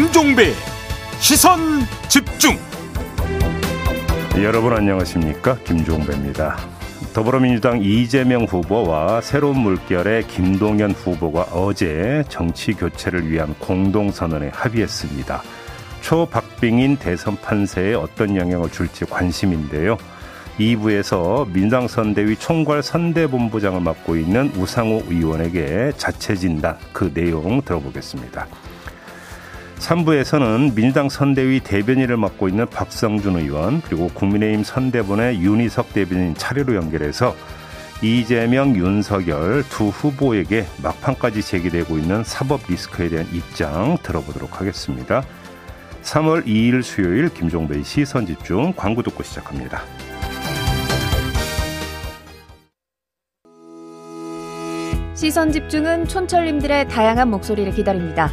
김종배 시선 집중 여러분 안녕하십니까 김종배입니다. 더불어민주당 이재명 후보와 새로운 물결의 김동연 후보가 어제 정치 교체를 위한 공동선언에 합의했습니다. 초박빙인 대선 판세에 어떤 영향을 줄지 관심인데요. 2부에서 민당 선대위 총괄 선대본부장을 맡고 있는 우상호 의원에게 자체 진단 그 내용 들어보겠습니다. 3부에서는 민주당 선대위 대변인을 맡고 있는 박성준 의원 그리고 국민의힘 선대본의 윤희석 대변인 차례로 연결해서 이재명, 윤석열 두 후보에게 막판까지 제기되고 있는 사법 리스크에 대한 입장 들어보도록 하겠습니다. 3월 2일 수요일 김종배의 시선 집중 광고 듣고 시작합니다. 시선 집중은 촌철님들의 다양한 목소리를 기다립니다.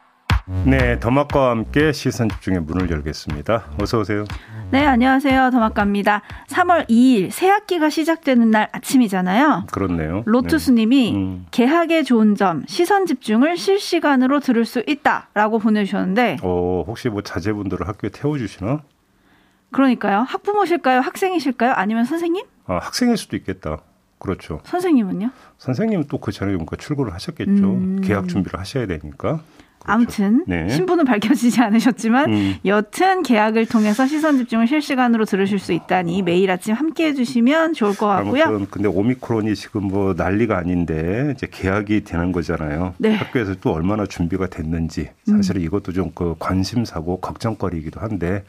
네, 더마과 함께 시선 집중의 문을 열겠습니다. 어서 오세요. 네, 안녕하세요. 더마과입니다. 3월 2일 새 학기가 시작되는 날 아침이잖아요. 그렇네요. 로투스님이 네. 음. 개학의 좋은 점, 시선 집중을 실시간으로 들을 수 있다라고 보내주셨는데, 어, 혹시 뭐 자제분들을 학교에 태워주시나? 그러니까요. 학부모실까요? 학생이실까요? 아니면 선생님? 아, 학생일 수도 있겠다. 그렇죠. 선생님은요? 선생님은 또 그 전에 뭔가 출근을 하셨겠죠. 음. 계약 준비를 하셔야 되니까. 그렇죠. 아무튼 네. 신분은 밝혀지지 않으셨지만 음. 여튼 계약을 통해서 시선 집중을 실시간으로 들으실 수 있다니 매일 아침 함께 해주시면 좋을 것 같고요. 아무튼 근데 오미크론이 지금 뭐 난리가 아닌데 이제 계약이 되는 거잖아요. 네. 음. 학교에서 또 얼마나 준비가 됐는지 사실은 이것도 좀 그 관심사고 걱정거리이기도 한데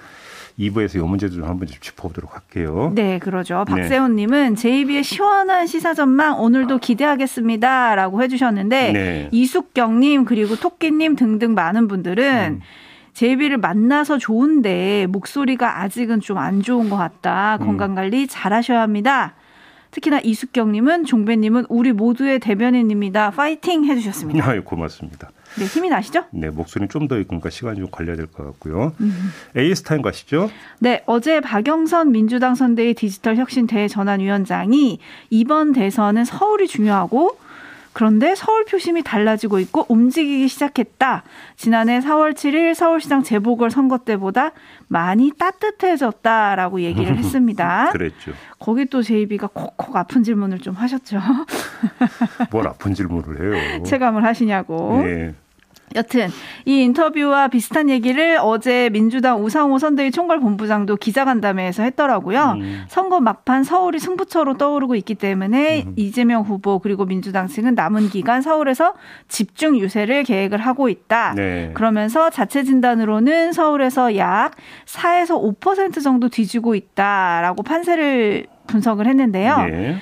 2부에서 이 문제도 좀 한번 좀 짚어보도록 할게요. 네, 그러죠. 네. 박세훈님은 제이비의 시원한 시사 전망 오늘도 기대하겠습니다라고 해주셨는데 네. 이숙경님 그리고 토끼님 등등 많은 분들은 음. 제이비를 만나서 좋은데 목소리가 아직은 좀 안 좋은 것 같다. 음. 건강 관리 잘하셔야 합니다. 특히나 이숙경님은 종배님은 우리 모두의 대변인입니다. 파이팅 해주셨습니다. 아유, 고맙습니다. 네, 힘이 나시죠? 네, 목소리는 좀 더 있으니까 시간이 좀 걸려야 될 것 같고요. 음. JB타임 가시죠? 네, 어제 박영선 민주당 선대위 디지털 혁신 대전환위원장이 이번 대선은 서울이 중요하고 그런데 서울 표심이 달라지고 있고 움직이기 시작했다. 지난해 4월 7일 서울시장 재보궐 선거 때보다 많이 따뜻해졌다라고 얘기를 했습니다. 그랬죠. 거기 또 JB가 콕콕 아픈 질문을 좀 하셨죠. 뭘 아픈 질문을 해요. 체감을 하시냐고. 네. 여튼 이 인터뷰와 비슷한 얘기를 어제 민주당 우상호 선대위 총괄본부장도 기자간담회에서 했더라고요. 음. 선거 막판 서울이 승부처로 떠오르고 있기 때문에 음. 이재명 후보 그리고 민주당 측은 남은 기간 서울에서 집중 유세를 계획을 하고 있다. 네. 그러면서 자체 진단으로는 서울에서 약 4에서 5% 정도 뒤지고 있다라고 판세를 분석을 했는데요. 네.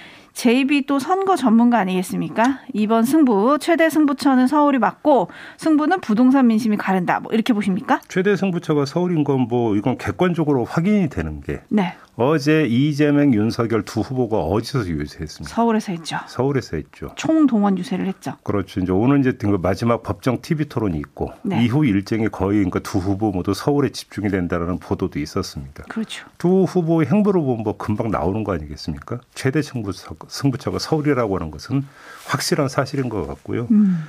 JB 또 선거 전문가 아니겠습니까? 이번 승부 최대 승부처는 서울이 맞고 승부는 부동산 민심이 가른다. 뭐 이렇게 보십니까? 최대 승부처가 서울인 건 뭐 이건 객관적으로 확인이 되는 게 네, 어제 이재명, 윤석열 두 후보가 어디서 유세했습니까? 서울에서 했죠. 서울에서 했죠. 총동원 유세를 했죠. 그렇죠. 이제 오늘 이제 그 마지막 법정 TV 토론이 있고 네. 이후 일정이 거의 그러니까 두 후보 모두 서울에 집중이 된다라는 보도도 있었습니다. 그렇죠. 두 후보의 행보를 보면 뭐 금방 나오는 거 아니겠습니까? 최대 승부처, 승부처가 서울이라고 하는 것은 확실한 사실인 것 같고요. 음,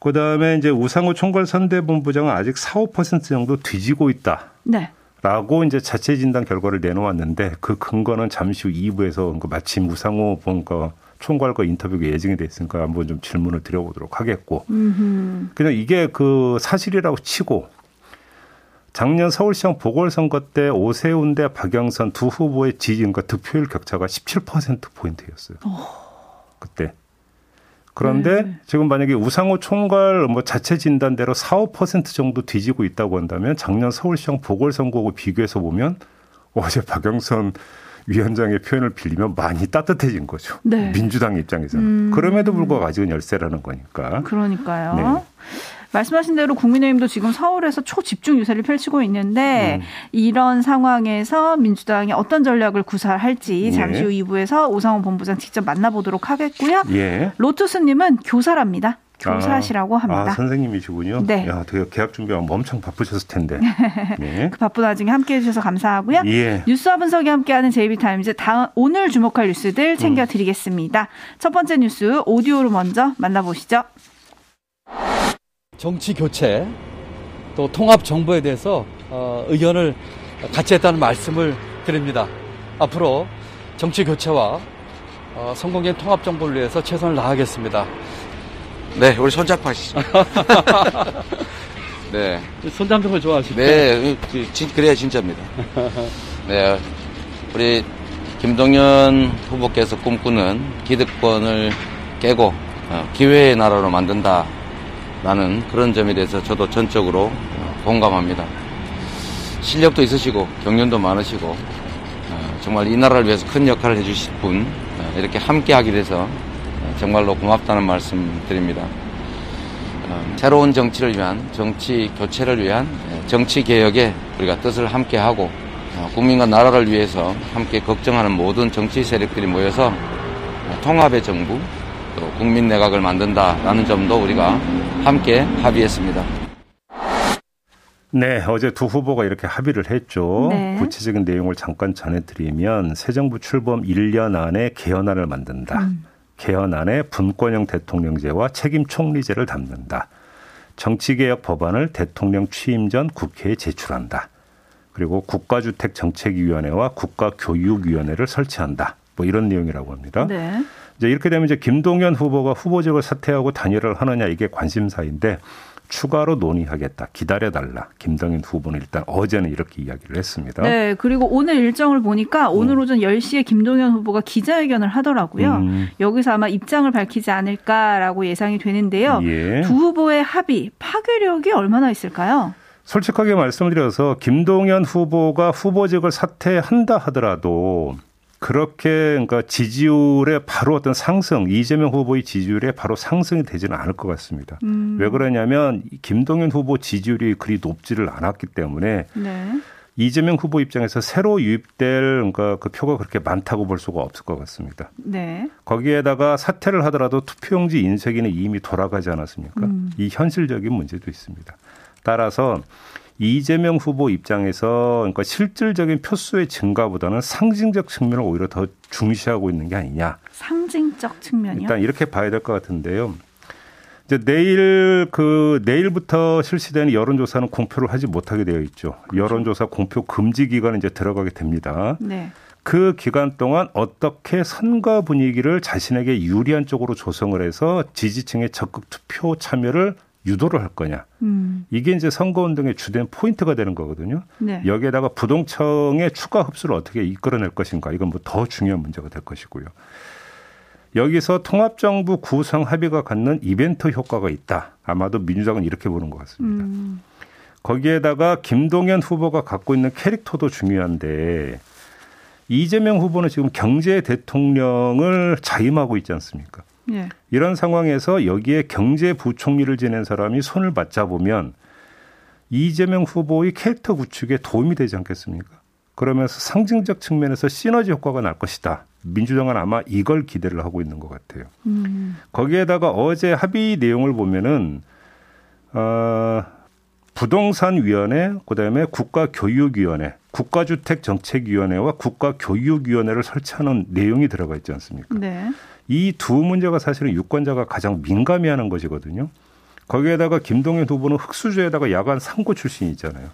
그 다음에 이제 우상호 총괄 선대본부장은 아직 4, 5% 정도 뒤지고 있다. 네, 라고 이제 자체 진단 결과를 내놓았는데 그 근거는 잠시 후 2부에서 그 마침 우상호 본가 총괄과 인터뷰가 예정이 돼 있으니까 한번 좀 질문을 드려보도록 하겠고 음, 그냥 이게 그 사실이라고 치고 작년 서울시장 보궐선거 때 오세훈 대 박영선 두 후보의 지지율과 득표율 격차가 17% 포인트였어요. 그때. 그런데 네. 지금 만약에 우상호 총괄 뭐 자체 진단대로 4, 5% 정도 뒤지고 있다고 한다면 작년 서울시장 보궐선거하고 비교해서 보면 어제 박영선 위원장의 표현을 빌리면 많이 따뜻해진 거죠. 네. 민주당 입장에서는. 음. 그럼에도 불구하고 아직은 열세라는 거니까. 그러니까요. 네. 말씀하신 대로 국민의힘도 지금 서울에서 초집중 유세를 펼치고 있는데 음. 이런 상황에서 민주당이 어떤 전략을 구사할지 잠시 후 예. 2부에서 오상훈 본부장 직접 만나보도록 하겠고요. 예. 로투스님은 교사랍니다. 교사시라고 아, 합니다. 아, 선생님이시군요. 네. 야, 되게 계약 준비하면 엄청 바쁘셨을 텐데. 네. 그 바쁜 와중에 함께해 주셔서 감사하고요. 예. 뉴스와 분석이 함께하는 JB타임즈 다음 오늘 주목할 뉴스들 챙겨드리겠습니다. 음. 첫 번째 뉴스 오디오로 먼저 만나보시죠. 정치 교체 또 통합 정부에 대해서 어, 의견을 같이 했다는 말씀을 드립니다. 앞으로 정치 교체와 어, 성공적인 통합 정부를 위해서 최선을 다하겠습니다. 네, 우리 손잡하시죠. 네. 손잡는 걸 좋아하시죠? 네, 진, 그래야 진짜입니다. 네, 우리 김동연 후보께서 꿈꾸는 기득권을 깨고 어, 기회의 나라로 만든다 라는 그런 점에 대해서 저도 전적으로 공감합니다. 실력도 있으시고 경륜도 많으시고 어, 정말 이 나라를 위해서 큰 역할을 해주실 분 어, 이렇게 함께하게 돼서 정말로 고맙다는 말씀 드립니다. 어, 새로운 정치를 위한 정치 교체를 위한 예, 정치 개혁에 우리가 뜻을 함께 하고 어, 국민과 나라를 위해서 함께 걱정하는 모든 정치 세력들이 모여서 어, 통합의 정부 또 국민 내각을 만든다라는 점도 우리가 함께 합의했습니다. 네, 어제 두 후보가 이렇게 합의를 했죠. 네. 구체적인 내용을 잠깐 전해드리면 새 정부 출범 1년 안에 개헌안을 만든다. 음. 개헌안에 분권형 대통령제와 책임 총리제를 담는다. 정치개혁 법안을 대통령 취임 전 국회에 제출한다. 그리고 국가주택정책위원회와 국가교육위원회를 설치한다. 뭐 이런 내용이라고 합니다. 네. 이제 이렇게 되면 이제 김동연 후보가 후보직을 사퇴하고 단일화를 하느냐 이게 관심사인데 추가로 논의하겠다. 기다려달라. 김동연 후보는 일단 어제는 이렇게 이야기를 했습니다. 네. 그리고 오늘 일정을 보니까 오늘 음. 오전 10시에 김동연 후보가 기자회견을 하더라고요. 음. 여기서 아마 입장을 밝히지 않을까라고 예상이 되는데요. 예. 두 후보의 합의, 파괴력이 얼마나 있을까요? 솔직하게 말씀드려서 김동연 후보가 후보직을 사퇴한다 하더라도 그렇게 그러니까 지지율에 바로 어떤 상승 이재명 후보의 지지율에 바로 상승이 되지는 않을 것 같습니다. 음. 왜 그러냐면 김동연 후보 지지율이 그리 높지를 않았기 때문에 네. 이재명 후보 입장에서 새로 유입될 그러니까 그 표가 그렇게 많다고 볼 수가 없을 것 같습니다. 네. 거기에다가 사퇴를 하더라도 투표용지 인쇄기는 이미 돌아가지 않았습니까? 음. 이 현실적인 문제도 있습니다. 따라서 이재명 후보 입장에서 그러니까 실질적인 표수의 증가보다는 상징적 측면을 오히려 더 중시하고 있는 게 아니냐. 상징적 측면이요? 일단 이렇게 봐야 될 것 같은데요. 이제 내일 그 내일부터 실시되는 여론조사는 공표를 하지 못하게 되어 있죠. 그렇죠. 여론조사 공표 금지 기간에 이제 들어가게 됩니다. 네. 그 기간 동안 어떻게 선거 분위기를 자신에게 유리한 쪽으로 조성을 해서 지지층의 적극 투표 참여를 유도를 할 거냐. 음. 이게 이제 선거운동의 주된 포인트가 되는 거거든요. 네. 여기에다가 부동층의 추가 흡수를 어떻게 이끌어낼 것인가. 이건 뭐 더 중요한 문제가 될 것이고요. 여기서 통합정부 구성 합의가 갖는 이벤트 효과가 있다. 아마도 민주당은 이렇게 보는 것 같습니다. 음. 거기에다가 김동연 후보가 갖고 있는 캐릭터도 중요한데 이재명 후보는 지금 경제 대통령을 자임하고 있지 않습니까? 예. 이런 상황에서 여기에 경제부총리를 지낸 사람이 손을 맞잡으면 이재명 후보의 캐릭터 구축에 도움이 되지 않겠습니까? 그러면서 상징적 측면에서 시너지 효과가 날 것이다. 민주당은 아마 이걸 기대를 하고 있는 것 같아요. 음. 거기에다가 어제 합의 내용을 보면은 어, 부동산위원회, 그다음에 국가교육위원회, 국가주택정책위원회와 국가교육위원회를 설치하는 내용이 들어가 있지 않습니까? 네. 이 두 문제가 사실은 유권자가 가장 민감해하는 것이거든요. 거기에다가 김동연 후보는 흑수저에다가 야간 상고 출신이잖아요.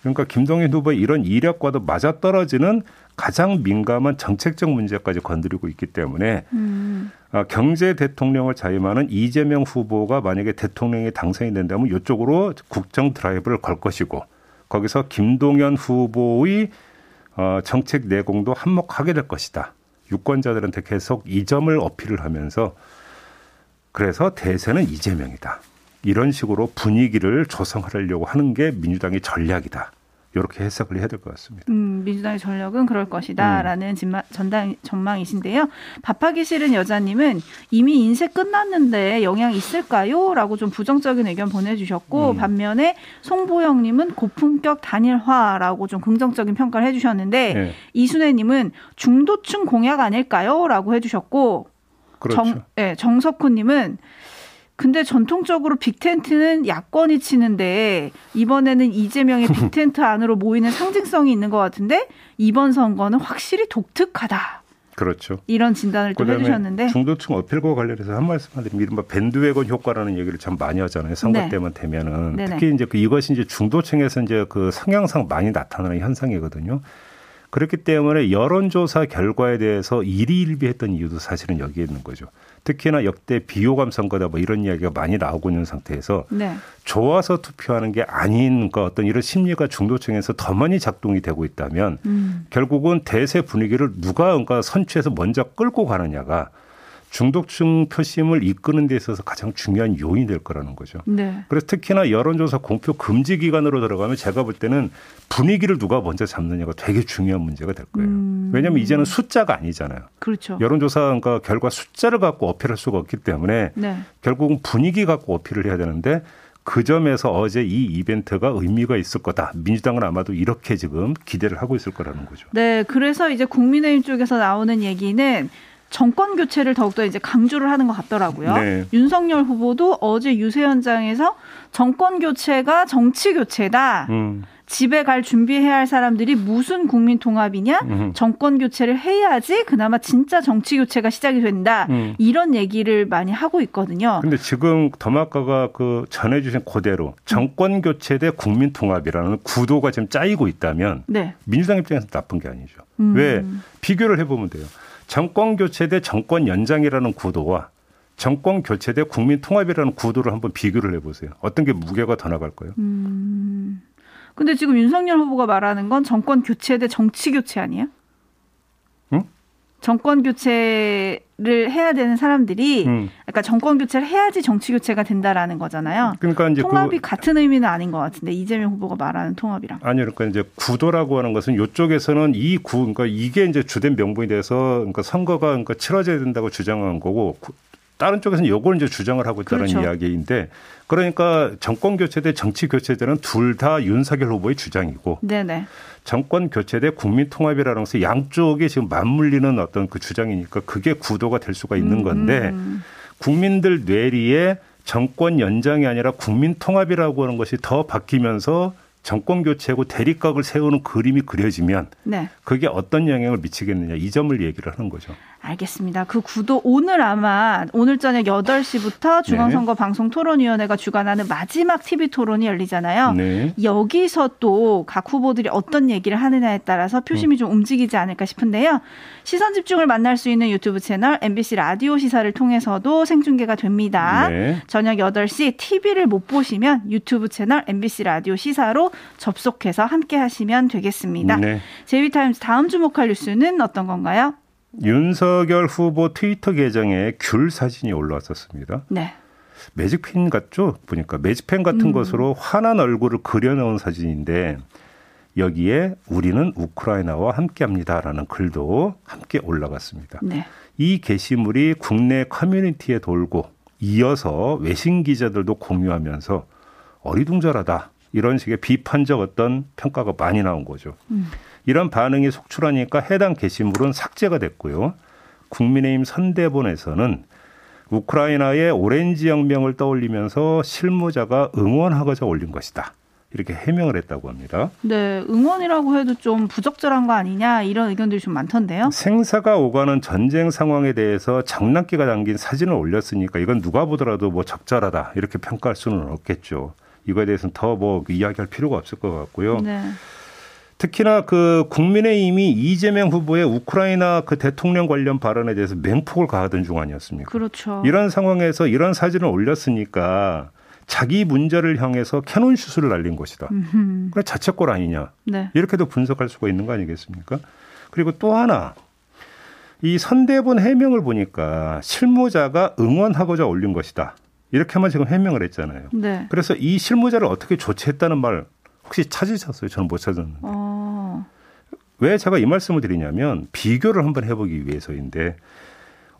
그러니까 김동연 후보의 이런 이력과도 맞아떨어지는 가장 민감한 정책적 문제까지 건드리고 있기 때문에 음. 아, 경제 대통령을 자임하는 이재명 후보가 만약에 대통령이 당선이 된다면 이쪽으로 국정 드라이브를 걸 것이고 거기서 김동연 후보의 어, 정책 내공도 한몫하게 될 것이다. 유권자들한테 계속 이 점을 어필을 하면서 그래서 대세는 이재명이다. 이런 식으로 분위기를 조성하려고 하는 게 민주당의 전략이다. 이렇게 해석을 해야 될 것 같습니다. 음, 민주당의 전력은 그럴 것이다라는 음. 전당, 전망이신데요. 밥하기 싫은 여자님은 이미 인쇄 끝났는데 영향 있을까요? 라고 좀 부정적인 의견 보내주셨고 음. 반면에 송보영님은 고품격 단일화라고 좀 긍정적인 평가를 해주셨는데 네. 이순애님은 중도층 공약 아닐까요? 라고 해주셨고 그렇죠. 정, 네, 정석훈님은 근데 전통적으로 빅텐트는 야권이 치는데 이번에는 이재명의 빅텐트 안으로 모이는 상징성이 있는 것 같은데 이번 선거는 확실히 독특하다. 그렇죠. 이런 진단을 또 해주셨는데 중도층 어필과 관련해서 한 말씀만 드리면 이른바 밴드웨건 효과라는 얘기를 참 많이 하잖아요. 선거 네. 때만 되면은 네네. 특히 이제 그 이것이 이제 중도층에서 이제 그 성향상 많이 나타나는 현상이거든요. 그렇기 때문에 여론조사 결과에 대해서 일희일비했던 이유도 사실은 여기에 있는 거죠. 특히나 역대 비호감 선거다 뭐 이런 이야기가 많이 나오고 있는 상태에서 네. 좋아서 투표하는 게 아닌 그 어떤 이런 심리가 중도층에서 더 많이 작동이 되고 있다면 음. 결국은 대세 분위기를 누가 그러니까 선취해서 먼저 끌고 가느냐가 중독층 표심을 이끄는 데 있어서 가장 중요한 요인이 될 거라는 거죠. 네. 그래서 특히나 여론조사 공표 금지 기간으로 들어가면 제가 볼 때는 분위기를 누가 먼저 잡느냐가 되게 중요한 문제가 될 거예요. 음. 왜냐하면 이제는 숫자가 아니잖아요. 그렇죠. 여론조사 그러니까 결과 숫자를 갖고 어필할 수가 없기 때문에 네. 결국은 분위기 갖고 어필을 해야 되는데 그 점에서 어제 이 이벤트가 의미가 있을 거다. 민주당은 아마도 이렇게 지금 기대를 하고 있을 거라는 거죠. 네, 그래서 이제 국민의힘 쪽에서 나오는 얘기는 정권 교체를 더욱더 이제 강조를 하는 것 같더라고요. 네. 윤석열 후보도 어제 유세현장에서 정권 교체가 정치 교체다. 음. 집에 갈 준비해야 할 사람들이 무슨 국민 통합이냐? 음. 정권 교체를 해야지 그나마 진짜 정치 교체가 시작이 된다. 음. 이런 얘기를 많이 하고 있거든요. 근데 지금 더마카가 그 전해주신 그대로 정권 교체 대 국민 통합이라는 구도가 지금 짜이고 있다면 네. 민주당 입장에서 나쁜 게 아니죠. 음. 왜 비교를 해보면 돼요. 정권 교체 대 정권 연장이라는 구도와 정권 교체 대 국민 통합이라는 구도를 한번 비교를 해보세요. 어떤 게 무게가 더 나갈까요? 음. 근데 지금 윤석열 후보가 말하는 건 정권 교체 대 정치 교체 아니에요? 정권 교체를 해야 되는 사람들이 음. 그러니까 정권 교체를 해야지 정치 교체가 된다라는 거잖아요. 그러니까 이제 통합이 그, 같은 의미는 아닌 것 같은데 이재명 후보가 말하는 통합이랑. 아니요, 그러니까 이제 구도라고 하는 것은 이쪽에서는 이 구, 그러니까 이게 이제 주된 명분이 돼서 그러니까 선거가 그러니까 치러져야 된다고 주장한 거고 다른 쪽에서는 요걸 이제 주장을 하고 있다는 그렇죠. 이야기인데 그러니까 정권 교체 대 정치 교체제는 둘 다 윤석열 후보의 주장이고 네네. 정권 교체 대 국민 통합이라는 것은 양쪽이 지금 맞물리는 어떤 그 주장이니까 그게 구도가 될 수가 있는 건데 음. 국민들 뇌리에 정권 연장이 아니라 국민 통합이라고 하는 것이 더 바뀌면서 정권 교체하고 대립각을 세우는 그림이 그려지면 네. 그게 어떤 영향을 미치겠느냐 이 점을 얘기를 하는 거죠. 알겠습니다. 그 구도 오늘 아마 오늘 저녁 8시부터 중앙선거 네. 방송 토론위원회가 주관하는 마지막 TV 토론이 열리잖아요. 네. 여기서 또 각 후보들이 어떤 얘기를 하느냐에 따라서 표심이 음. 좀 움직이지 않을까 싶은데요. 시선 집중을 만날 수 있는 유튜브 채널 MBC 라디오 시사를 통해서도 생중계가 됩니다. 네. 저녁 8시 TV를 못 보시면 유튜브 채널 MBC 라디오 시사로 접속해서 함께 하시면 되겠습니다. 네. JB타임즈 다음 주목할 뉴스는 어떤 건가요? 윤석열 후보 트위터 계정에 귤 사진이 올라왔었습니다. 네. 매직펜 같죠? 보니까 매직펜 같은 음. 것으로 환한 얼굴을 그려놓은 사진인데 여기에 우리는 우크라이나와 함께합니다라는 글도 함께 올라갔습니다. 네. 이 게시물이 국내 커뮤니티에 돌고 이어서 외신 기자들도 공유하면서 어리둥절하다 이런 식의 비판적 어떤 평가가 많이 나온 거죠. 음. 이런 반응이 속출하니까 해당 게시물은 삭제가 됐고요. 국민의힘 선대본에서는 우크라이나의 오렌지 혁명을 떠올리면서 실무자가 응원하고자 올린 것이다. 이렇게 해명을 했다고 합니다. 네, 응원이라고 해도 좀 부적절한 거 아니냐 이런 의견들이 좀 많던데요. 생사가 오가는 전쟁 상황에 대해서 장난기가 담긴 사진을 올렸으니까 이건 누가 보더라도 뭐 적절하다 이렇게 평가할 수는 없겠죠. 이거에 대해서는 더 뭐 이야기할 필요가 없을 것 같고요. 네. 특히나 그 국민의힘이 이재명 후보의 우크라이나 그 대통령 관련 발언에 대해서 맹폭을 가하던 중 아니었습니까? 그렇죠. 이런 상황에서 이런 사진을 올렸으니까 자기 문제를 향해서 캐논 슛을 날린 것이다. 그래 자책골 아니냐. 네. 이렇게도 분석할 수가 있는 거 아니겠습니까? 그리고 또 하나 이 선대본 해명을 보니까 실무자가 응원하고자 올린 것이다. 이렇게만 지금 해명을 했잖아요. 네. 그래서 이 실무자를 어떻게 조치했다는 말 혹시 찾으셨어요? 저는 못 찾았는데. 어. 왜 제가 이 말씀을 드리냐면 비교를 한번 해보기 위해서인데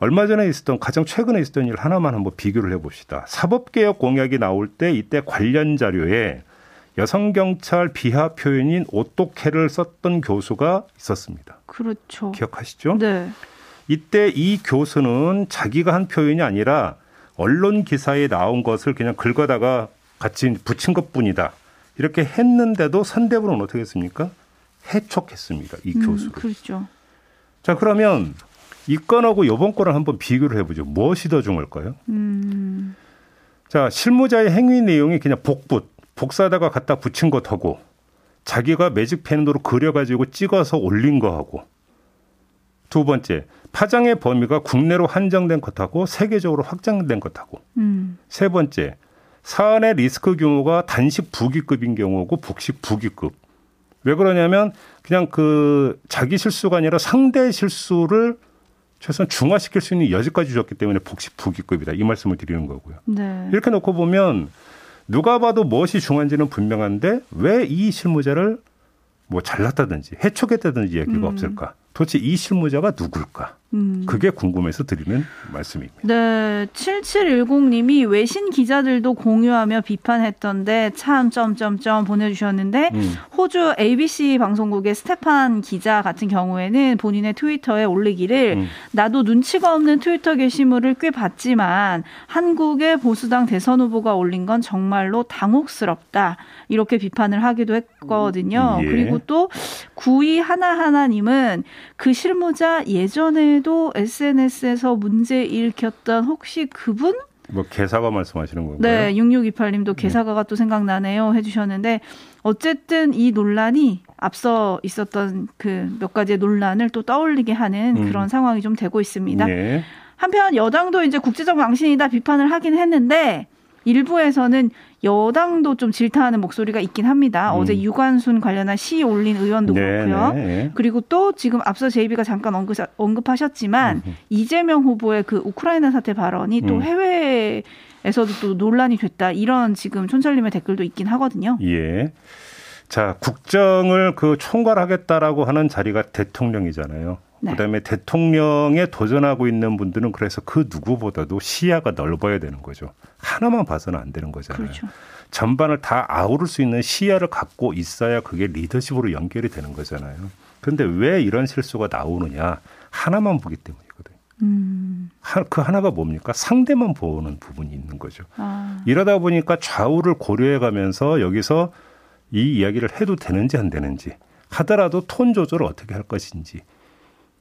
얼마 전에 있었던 가장 최근에 있었던 일 하나만 한번 비교를 해봅시다. 사법개혁 공약이 나올 때 이때 관련 자료에 여성 경찰 비하 표현인 오또케를 썼던 교수가 있었습니다. 그렇죠. 기억하시죠? 네. 이때 이 교수는 자기가 한 표현이 아니라 언론 기사에 나온 것을 그냥 긁어다가 같이 붙인 것 뿐이다. 이렇게 했는데도 선대부는 어떻게 했습니까? 해촉했습니다. 이 음, 교수를. 그렇죠. 자 그러면 이 건하고 이번 건을 한번 비교를 해보죠. 무엇이 더 중요할까요? 음. 자 실무자의 행위 내용이 그냥 복붙, 복사다가 갖다 붙인 것하고 자기가 매직펜으로 그려가지고 찍어서 올린 거하고 두 번째 파장의 범위가 국내로 한정된 것하고 세계적으로 확장된 것하고 음. 세 번째 사안의 리스크 규모가 단식 부기급인 경우고 복식 부기급 왜 그러냐면 그냥 그 자기 실수가 아니라 상대 실수를 최소한 중화시킬 수 있는 여지까지 줬기 때문에 복식 부기급이다 이 말씀을 드리는 거고요. 네. 이렇게 놓고 보면 누가 봐도 무엇이 중요한지는 분명한데 왜 이 실무자를 뭐 잘났다든지 해촉했다든지 얘기가 음. 없을까? 도대체 이 실무자가 누굴까? 음. 그게 궁금해서 드리는 말씀입니다. 네, 7710님이 외신 기자들도 공유하며 비판했던데 참 점점점 보내주셨는데 음. 호주 ABC 방송국의 스테판 기자 같은 경우에는 본인의 트위터에 올리기를 음. 나도 눈치가 없는 트위터 게시물을 꽤 봤지만 한국의 보수당 대선 후보가 올린 건 정말로 당혹스럽다 이렇게 비판을 하기도 했거든요. 예. 그리고 또 구이 하나하나님은 그 실무자 예전에 도 SNS에서 문제 일으켰던 혹시 그분? 뭐 개사가 말씀하시는 건가요? 네, 6628님도 개사가가 또 생각나네요 해주셨는데 어쨌든 이 논란이 앞서 있었던 그 몇 가지의 논란을 또 떠올리게 하는 음. 그런 상황이 좀 되고 있습니다. 네. 한편 여당도 이제 국제적 망신이다 비판을 하긴 했는데 일부에서는 여당도 좀 질타하는 목소리가 있긴 합니다. 음. 어제 유관순 관련한 시 올린 의원도 네, 그렇고요. 네, 네. 그리고 또 지금 앞서 제이비가 잠깐 언급, 언급하셨지만 이재명 후보의 그 우크라이나 사태 발언이 또 음. 해외에서도 또 논란이 됐다 이런 지금 촌철님의 댓글도 있긴 하거든요. 예. 자, 국정을 그 총괄하겠다라고 하는 자리가 대통령이잖아요. 네. 그다음에 대통령에 도전하고 있는 분들은 그래서 그 누구보다도 시야가 넓어야 되는 거죠. 하나만 봐서는 안 되는 거잖아요. 그렇죠. 전반을 다 아우를 수 있는 시야를 갖고 있어야 그게 리더십으로 연결이 되는 거잖아요. 그런데 왜 이런 실수가 나오느냐? 하나만 보기 때문이거든요. 음, 하- 그 하나가 뭡니까? 상대만 보는 부분이 있는 거죠. 아, 이러다 보니까 좌우를 고려해 가면서 여기서 이 이야기를 해도 되는지 안 되는지 하더라도 톤 조절을 어떻게 할 것인지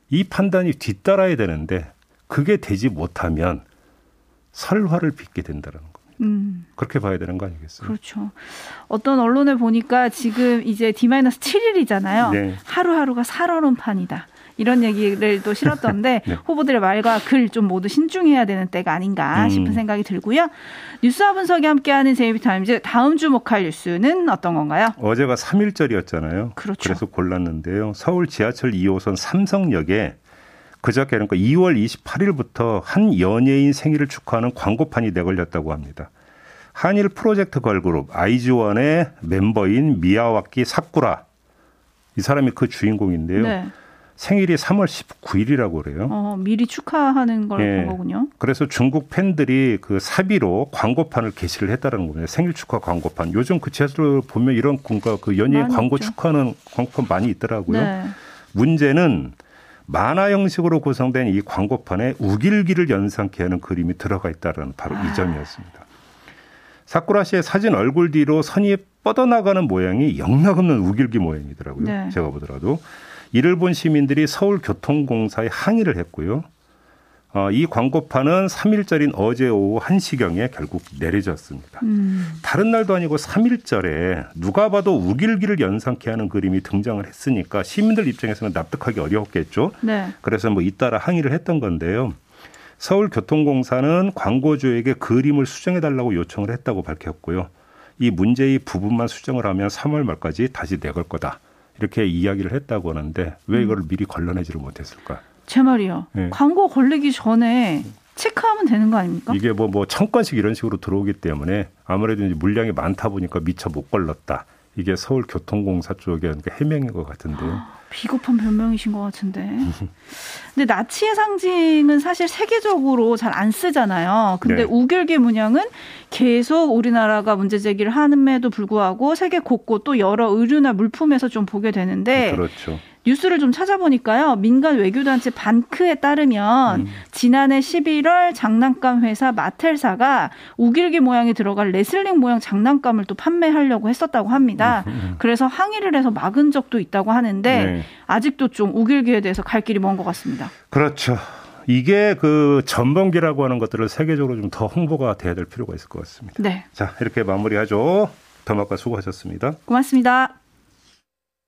이 판단이 뒤따라야 되는데 그게 되지 못하면 설화를 빚게 된다는 겁니다. 음. 그렇게 봐야 되는 거 아니겠어요? 그렇죠. 어떤 언론을 보니까 지금 이제 D-7일이잖아요. 네. 하루하루가 살얼음판이다. 이런 얘기를 또 실었던데 네. 후보들의 말과 글 좀 모두 신중해야 되는 때가 아닌가 음. 싶은 생각이 들고요. 뉴스와 분석이 함께하는 제이비타임즈 다음 주목할 뉴스는 어떤 건가요? 어제가 3일절이었잖아요. 그렇죠. 래서 골랐는데요. 서울 지하철 2호선 삼성역에 그저께 그러니까 2월 28일부터 한 연예인 생일을 축하하는 광고판이 내걸렸다고 합니다. 한일 프로젝트 걸그룹 아이즈원의 멤버인 미야와키 사쿠라 이 사람이 그 주인공인데요. 네. 생일이 3월 19일이라고 그래요. 어, 미리 축하하는 걸 예. 본 거군요. 그래서 중국 팬들이 그 사비로 광고판을 게시를 했다는 겁니다. 생일 축하 광고판. 요즘 그 지하철 보면 이런 뭔가 그 연예인 광고 있죠. 축하하는 광고판 많이 있더라고요. 네. 문제는 만화 형식으로 구성된 이 광고판에 우길기를 연상케 하는 그림이 들어가 있다는 바로 아. 이 점이었습니다. 사쿠라 씨의 사진 얼굴 뒤로 선이 뻗어나가는 모양이 영락없는 우길기 모양이더라고요. 네. 제가 보더라도 이를 본 시민들이 서울교통공사에 항의를 했고요. 어, 이 광고판은 3일절인 어제 오후 1시경에 결국 내려졌습니다. 음, 다른 날도 아니고 3일절에 누가 봐도 우길기를 연상케 하는 그림이 등장을 했으니까 시민들 입장에서는 납득하기 어려웠겠죠. 네. 그래서 뭐 잇따라 항의를 했던 건데요. 서울교통공사는 광고주에게 그림을 수정해 달라고 요청을 했다고 밝혔고요. 이 문제의 부분만 수정을 하면 3월 말까지 다시 내걸 거다. 이렇게 이야기를 했다고 하는데 왜 이걸 미리 걸러내지를 못했을까? 제 말이요. 네. 광고 걸리기 전에 체크하면 되는 거 아닙니까? 이게 뭐뭐천 건씩 이런 식으로 들어오기 때문에 아무래도 이제 물량이 많다 보니까 미처 못 걸렀다. 이게 서울교통공사 쪽의 해명인 것 같은데요. 비겁한 변명이신 것 같은데. 근데 나치의 상징은 사실 세계적으로 잘 안 쓰잖아요. 근데 네. 우길기 문양은 계속 우리나라가 문제 제기를 함에도 불구하고 세계 곳곳 또 여러 의류나 물품에서 좀 보게 되는데 그렇죠. 뉴스를 좀 찾아보니까요. 민간 외교단체 반크에 따르면 음. 지난해 11월 장난감 회사 마텔사가 우길기 모양이 들어갈 레슬링 모양 장난감을 또 판매하려고 했었다고 합니다. 그래서 항의를 해서 막은 적도 있다고 하는데 네. 아직도 좀 우길기에 대해서 갈 길이 먼 것 같습니다. 그렇죠. 이게 그 전범기라고 하는 것들을 세계적으로 좀 더 홍보가 돼야 될 필요가 있을 것 같습니다. 네. 자, 이렇게 마무리하죠. 더마과 수고하셨습니다. 고맙습니다.